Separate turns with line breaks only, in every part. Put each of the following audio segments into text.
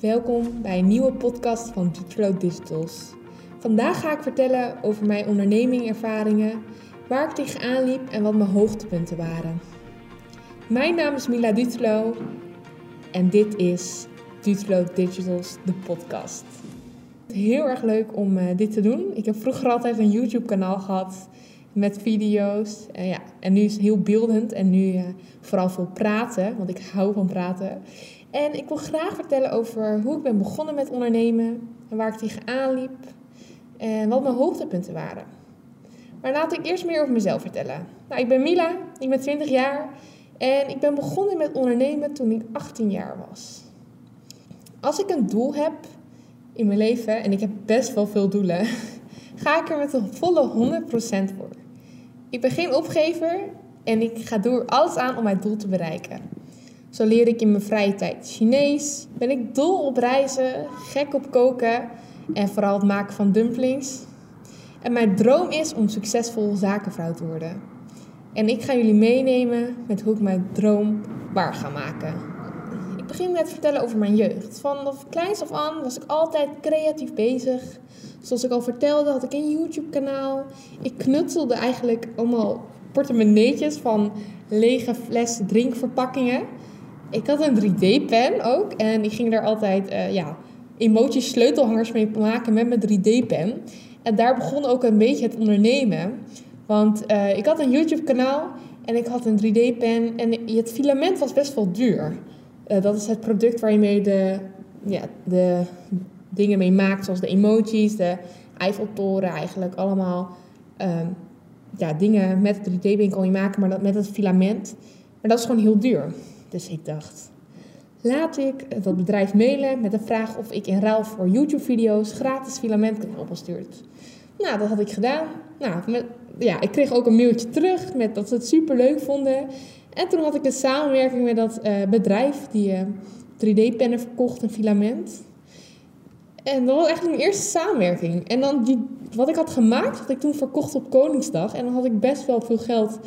Welkom bij een nieuwe podcast van Digitalo Digitals. Vandaag ga ik vertellen over mijn ondernemingervaringen, waar ik tegenaan liep en wat mijn hoogtepunten waren. Mijn naam is Mila Dutelo en dit is Dutelo Digitals, de podcast. Heel erg leuk om uh, dit te doen. Ik heb vroeger altijd een YouTube kanaal gehad met video's. En, ja, en nu is het heel beeldend en nu uh, vooral veel praten, want ik hou van praten. En ik wil graag vertellen over hoe ik ben begonnen met ondernemen en waar ik tegenaan liep en wat mijn hoogtepunten waren. Maar laat ik eerst meer over mezelf vertellen. Nou, ik ben Mila, ik ben 20 jaar en ik ben begonnen met ondernemen toen ik 18 jaar was. Als ik een doel heb in mijn leven, en ik heb best wel veel doelen, ga ik er met een volle 100% voor. Ik ben geen opgever en ik ga door alles aan om mijn doel te bereiken. Zo leer ik in mijn vrije tijd Chinees, ben ik dol op reizen, gek op koken en vooral het maken van dumplings. En mijn droom is om succesvol zakenvrouw te worden. En ik ga jullie meenemen met hoe ik mijn droom waar ga maken. Ik begin met vertellen over mijn jeugd. Vanaf kleins af aan was ik altijd creatief bezig. Zoals ik al vertelde, had ik een YouTube-kanaal. Ik knutselde eigenlijk allemaal portemonneetjes van lege fles drinkverpakkingen. Ik had een 3D-pen ook en ik ging daar altijd uh, ja, emoties sleutelhangers mee maken met mijn 3D-pen. En daar begon ook een beetje het ondernemen. Want uh, ik had een YouTube-kanaal en ik had een 3D-pen en het filament was best wel duur. Uh, dat is het product waar je mee de, ja, de dingen mee maakt, zoals de emojis, de Eiffeltoren eigenlijk. Allemaal um, ja, dingen met 3D-pen kon je maken, maar dat, met het filament. Maar dat is gewoon heel duur. Dus ik dacht, laat ik dat bedrijf mailen met de vraag of ik in ruil voor YouTube-video's gratis filament kan opgestuurd. Nou, dat had ik gedaan. Nou, ja, ik kreeg ook een mailtje terug met dat ze het super leuk vonden. En toen had ik een samenwerking met dat uh, bedrijf die uh, 3D-pennen verkocht en filament. En dat was eigenlijk mijn eerste samenwerking. En dan die, wat ik had gemaakt, had ik toen verkocht op Koningsdag. En dan had ik best wel veel geld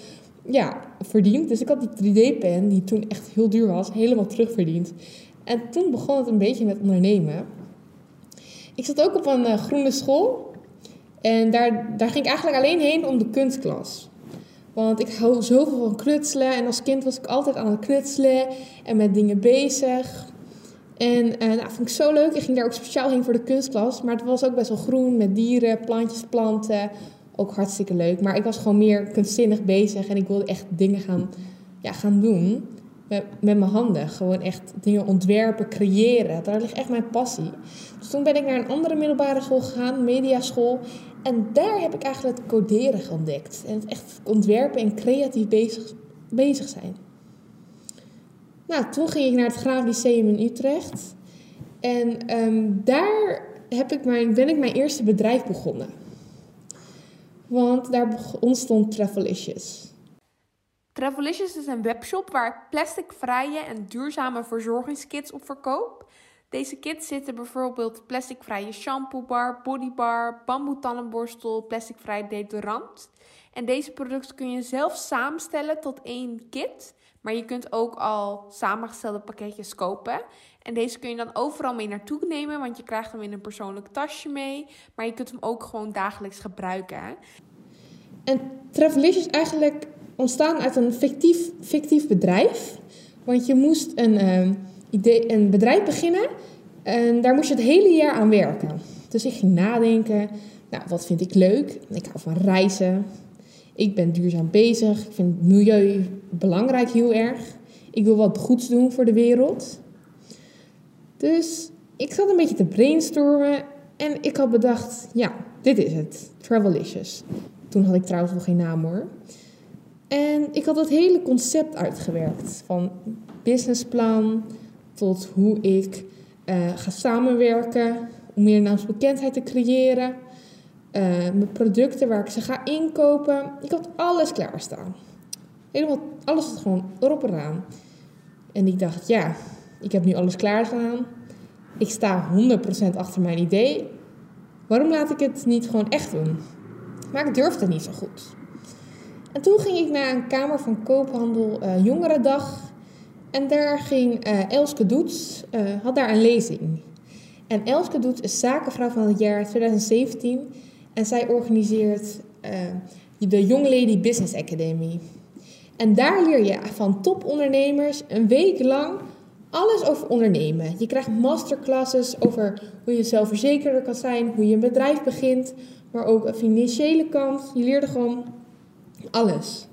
ja, verdiend. Dus ik had die 3D-pen, die toen echt heel duur was, helemaal terugverdiend. En toen begon het een beetje met ondernemen. Ik zat ook op een uh, groene school. En daar, daar ging ik eigenlijk alleen heen om de kunstklas. Want ik hou zoveel van knutselen. En als kind was ik altijd aan het knutselen en met dingen bezig. En uh, nou, vond ik zo leuk. Ik ging daar ook speciaal heen voor de kunstklas. Maar het was ook best wel groen met dieren, plantjes, planten ook hartstikke leuk. Maar ik was gewoon meer kunstzinnig bezig en ik wilde echt dingen gaan, ja, gaan doen met, met mijn handen. Gewoon echt dingen ontwerpen, creëren. Daar ligt echt mijn passie. Dus toen ben ik naar een andere middelbare school gegaan, mediaschool. En daar heb ik eigenlijk het coderen ontdekt. En het echt ontwerpen en creatief bezig, bezig zijn. Nou, toen ging ik naar het Graaf Lyceum in Utrecht. En um, daar heb ik mijn, ben ik mijn eerste bedrijf begonnen. Want daar ontstond Travelicious.
Travelicious is een webshop waar ik plasticvrije en duurzame verzorgingskits op verkoop. Deze kits zitten bijvoorbeeld plasticvrije shampoobar, bodybar, bamboe tandenborstel, plasticvrij deodorant. En deze producten kun je zelf samenstellen tot één kit. Maar je kunt ook al samengestelde pakketjes kopen. En deze kun je dan overal mee naartoe nemen, want je krijgt hem in een persoonlijk tasje mee. Maar je kunt hem ook gewoon dagelijks gebruiken.
En Travelicious is eigenlijk ontstaan uit een fictief, fictief bedrijf. Want je moest een, uh, idee, een bedrijf beginnen en daar moest je het hele jaar aan werken. Dus ik ging nadenken, nou, wat vind ik leuk? Ik hou van reizen. Ik ben duurzaam bezig. Ik vind milieu belangrijk heel erg. Ik wil wat goeds doen voor de wereld. Dus ik zat een beetje te brainstormen en ik had bedacht, ja, dit is het. Travelicious. Toen had ik trouwens nog geen naam hoor. En ik had het hele concept uitgewerkt. Van businessplan tot hoe ik uh, ga samenwerken om meer naamsbekendheid te creëren. Uh, mijn producten waar ik ze ga inkopen. Ik had alles klaarstaan. Helemaal, alles was gewoon erop en aan. En ik dacht, ja, ik heb nu alles klaarstaan. Ik sta 100% achter mijn idee. Waarom laat ik het niet gewoon echt doen? Maar ik durfde niet zo goed. En toen ging ik naar een kamer van koophandel uh, Jongerendag. En daar ging uh, Elske Doets, had daar een lezing. En Elske Doets is zakenvrouw van het jaar 2017. En zij organiseert uh, de Young Lady Business Academy. En daar leer je van topondernemers een week lang alles over ondernemen. Je krijgt masterclasses over hoe je zelfverzekerder kan zijn, hoe je een bedrijf begint, maar ook een financiële kant. Je leerde gewoon alles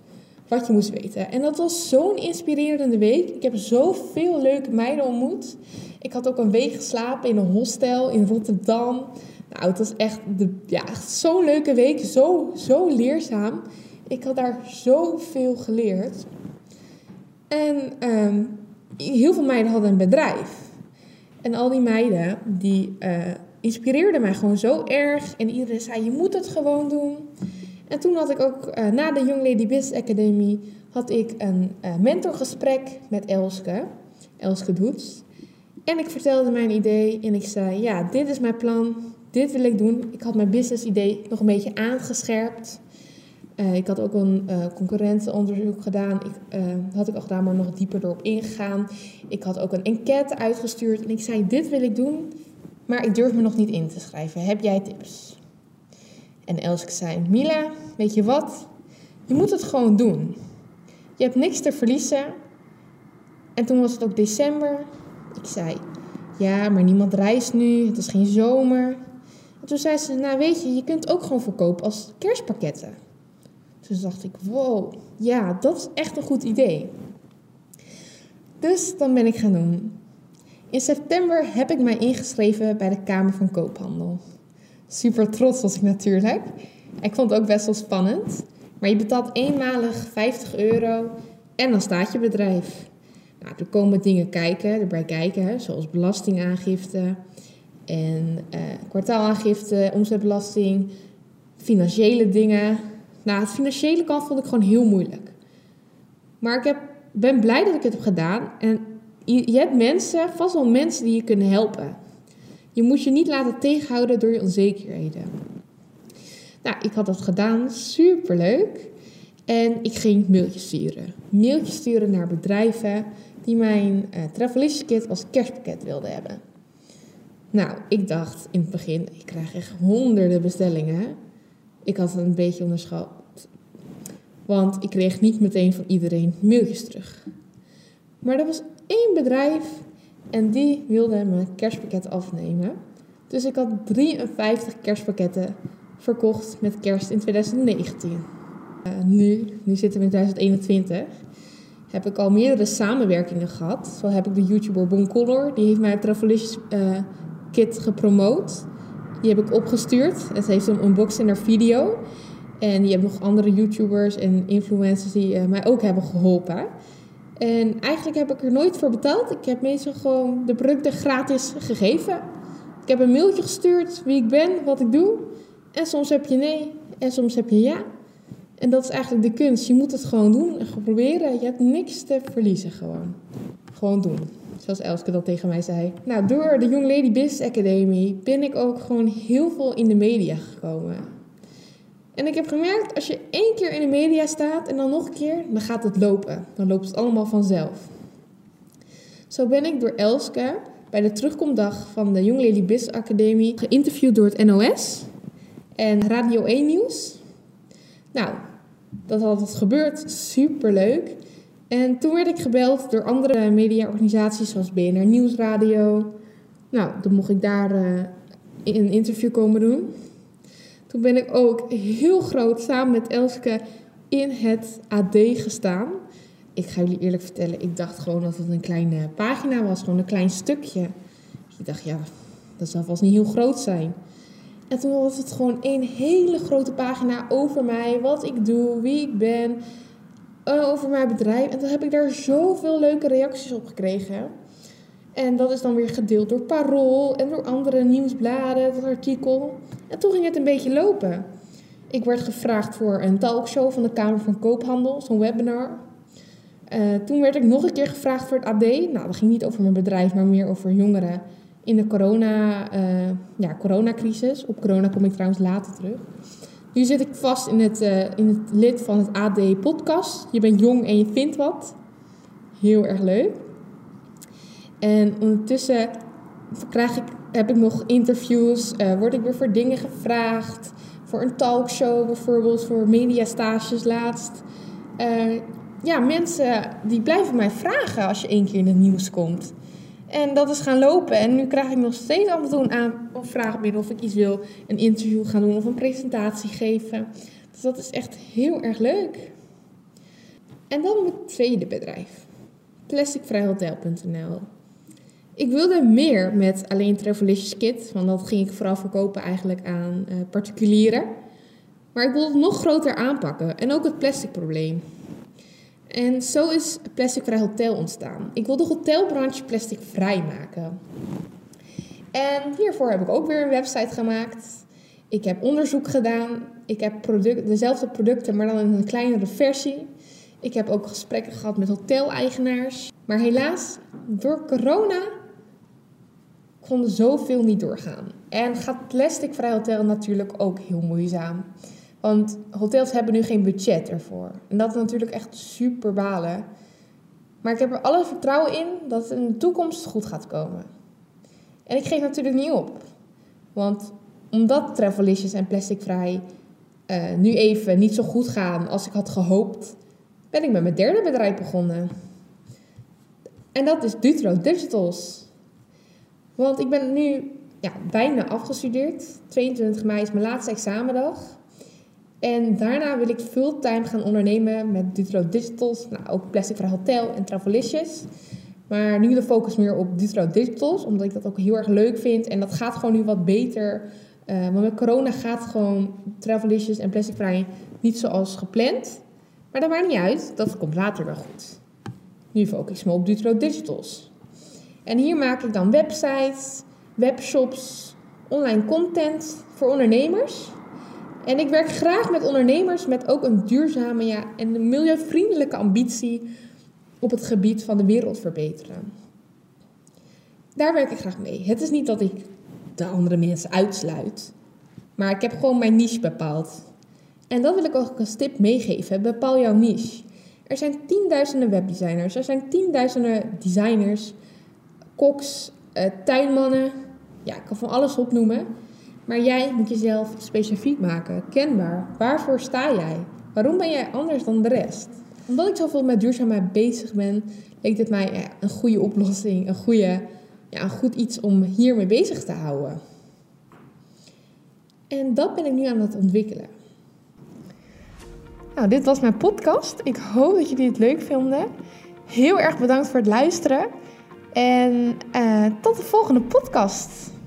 wat je moest weten. En dat was zo'n inspirerende week. Ik heb zoveel leuke meiden ontmoet. Ik had ook een week geslapen in een hostel in Rotterdam. Nou, het was echt, de, ja, zo'n leuke week. Zo, zo leerzaam. Ik had daar zoveel geleerd. En um, heel veel meiden hadden een bedrijf. En al die meiden, die uh, inspireerden mij gewoon zo erg. En iedereen zei, je moet het gewoon doen. En toen had ik ook uh, na de Young Lady Business Academy had ik een uh, mentorgesprek met Elske, Elske Doets. En ik vertelde mijn idee en ik zei, ja, dit is mijn plan, dit wil ik doen. Ik had mijn business idee nog een beetje aangescherpt. Uh, ik had ook een concurrentenonderzoek gedaan. Ik had ik al gedaan, maar nog dieper erop ingegaan. Ik had ook een enquête uitgestuurd en ik zei, dit wil ik doen, maar ik durf me nog niet in te schrijven. Heb jij tips? En Elske zei: Mila, weet je wat? Je moet het gewoon doen. Je hebt niks te verliezen. En toen was het ook december. Ik zei: Ja, maar niemand reist nu. Het is geen zomer. En toen zei ze: Nou, weet je, je kunt ook gewoon verkopen als kerstpakketten. Dus dacht ik: Wow, ja, dat is echt een goed idee. Dus dan ben ik gaan doen. In september heb ik mij ingeschreven bij de Kamer van Koophandel. Super trots was ik natuurlijk. Ik vond het ook best wel spannend. Maar je betaalt eenmalig 50 euro en dan staat je bedrijf. Nou, er komen dingen kijken, erbij kijken, zoals belastingaangifte en uh, kwartaalaangifte, omzetbelasting, financiële dingen. Nou, het financiële kant vond ik gewoon heel moeilijk. Maar ik heb, ben blij dat ik het heb gedaan. En je, hebt mensen, vast wel mensen die je kunnen helpen. Je moet je niet laten tegenhouden door je onzekerheden. Nou, ik had dat gedaan, superleuk. En ik ging mailtjes sturen. Mailtjes sturen naar bedrijven die mijn uh, Kit als kerstpakket wilden hebben. Nou, ik dacht in het begin, ik krijg echt honderden bestellingen. Ik had het een beetje onderschat. Want ik kreeg niet meteen van iedereen mailtjes terug. Maar er was één bedrijf en die wilde mijn kerstpakket afnemen. Dus ik had 53 kerstpakketten verkocht met kerst in 2019. Uh, nu, nu zitten we in 2021, heb ik al meerdere samenwerkingen gehad. Zo heb ik de YouTuber Bon Color, die heeft mijn Travelicious uh, kit gepromoot. Die heb ik opgestuurd. Het heeft een unboxing naar video. En je hebt nog andere YouTubers en influencers die uh, mij ook hebben geholpen. En eigenlijk heb ik er nooit voor betaald. Ik heb meestal gewoon de producten gratis gegeven. Ik heb een mailtje gestuurd wie ik ben, wat ik doe. En soms heb je nee en soms heb je ja. En dat is eigenlijk de kunst. Je moet het gewoon doen en proberen. Je hebt niks te verliezen gewoon. Gewoon doen. Zoals Elske dat tegen mij zei. Nou, door de Young Lady Business Academy ben ik ook gewoon heel veel in de media gekomen. En ik heb gemerkt, als je één keer in de media staat en dan nog een keer, dan gaat het lopen. Dan loopt het allemaal vanzelf. Zo ben ik door Elske bij de terugkomdag van de Young Lady Business Academie geïnterviewd door het NOS en Radio 1 Nieuws. Nou, dat had het gebeurd. Superleuk. En toen werd ik gebeld door andere mediaorganisaties zoals BNR Nieuwsradio. Nou, dan mocht ik daar uh, een interview komen doen. Toen ben ik ook heel groot samen met Elske in het AD gestaan. Ik ga jullie eerlijk vertellen, ik dacht gewoon dat het een kleine pagina was, gewoon een klein stukje. Ik dacht, ja, dat zal vast niet heel groot zijn. En toen was het gewoon een hele grote pagina over mij, wat ik doe, wie ik ben, over mijn bedrijf. En toen heb ik daar zoveel leuke reacties op gekregen. En dat is dan weer gedeeld door Parool en door andere nieuwsbladen, dat artikel. En toen ging het een beetje lopen. Ik werd gevraagd voor een talkshow van de Kamer van Koophandel, zo'n webinar. Uh, toen werd ik nog een keer gevraagd voor het AD. Nou, dat ging niet over mijn bedrijf, maar meer over jongeren in de corona, uh, ja, coronacrisis. Op corona kom ik trouwens later terug. Nu zit ik vast in het, uh, in het lid van het AD podcast. Je bent jong en je vindt wat. Heel erg leuk. En ondertussen krijg ik, heb ik nog interviews, uh, word ik weer voor dingen gevraagd. Voor een talkshow bijvoorbeeld, voor mediastages laatst. Uh, ja, mensen die blijven mij vragen als je één keer in het nieuws komt. En dat is gaan lopen. En nu krijg ik nog steeds af en toe een vraag binnen of ik iets wil. Een interview gaan doen of een presentatie geven. Dus dat is echt heel erg leuk. En dan mijn tweede bedrijf. Plasticvrijhotel.nl Ik wilde meer met alleen Travelicious Kit. Want dat ging ik vooral verkopen eigenlijk aan uh, particulieren. Maar ik wilde het nog groter aanpakken. En ook het plastic probleem. En zo is Plasticvrij Hotel ontstaan. Ik wil de hotelbranche plasticvrij maken. En hiervoor heb ik ook weer een website gemaakt. Ik heb onderzoek gedaan. Ik heb dezelfde producten, maar dan in een kleinere versie. Ik heb ook gesprekken gehad met hoteleigenaars. Maar helaas, door corona konden zoveel niet doorgaan. En gaat Plasticvrij Hotel natuurlijk ook heel moeizaam. Want hotels hebben nu geen budget ervoor. En dat is natuurlijk echt super balen. Maar ik heb er alle vertrouwen in dat het in de toekomst goed gaat komen. En ik geef natuurlijk niet op. Want omdat Travelicious en Plasticvrij uh, nu even niet zo goed gaan als ik had gehoopt, ben ik met mijn derde bedrijf begonnen. En dat is Dutro Digitals. Want ik ben nu ja, bijna afgestudeerd. 22 mei is mijn laatste examendag. En daarna wil ik fulltime gaan ondernemen met Dutro Digitals, nou, ook Plastic Hotel en Travelicious. Maar nu de focus meer op Dutro Digitals, omdat ik dat ook heel erg leuk vind. En dat gaat gewoon nu wat beter. Uh, want met corona gaat gewoon Travelicious en Plastic Vrij niet zoals gepland. Maar dat maakt niet uit, dat komt later wel goed. Nu focus ik me op Dutro Digitals. En hier maak ik dan websites, webshops, online content voor ondernemers. En ik werk graag met ondernemers met ook een duurzame ja, en een milieuvriendelijke ambitie op het gebied van de wereld verbeteren. Daar werk ik graag mee. Het is niet dat ik de andere mensen uitsluit, maar ik heb gewoon mijn niche bepaald. En dat wil ik ook als tip meegeven. Bepaal jouw niche. Er zijn tienduizenden webdesigners, er zijn tienduizenden designers, koks, uh, tuinmannen. Ja, ik kan van alles opnoemen. Maar jij moet jezelf specifiek maken, kenbaar. Waarvoor sta jij? Waarom ben jij anders dan de rest? Omdat ik zoveel met duurzaamheid bezig ben, leek dit mij een goede oplossing, een, goede, ja, een goed iets om hiermee bezig te houden. En dat ben ik nu aan het ontwikkelen. Nou, dit was mijn podcast. Ik hoop dat jullie het leuk vonden. Heel erg bedankt voor het luisteren. En uh, tot de volgende podcast.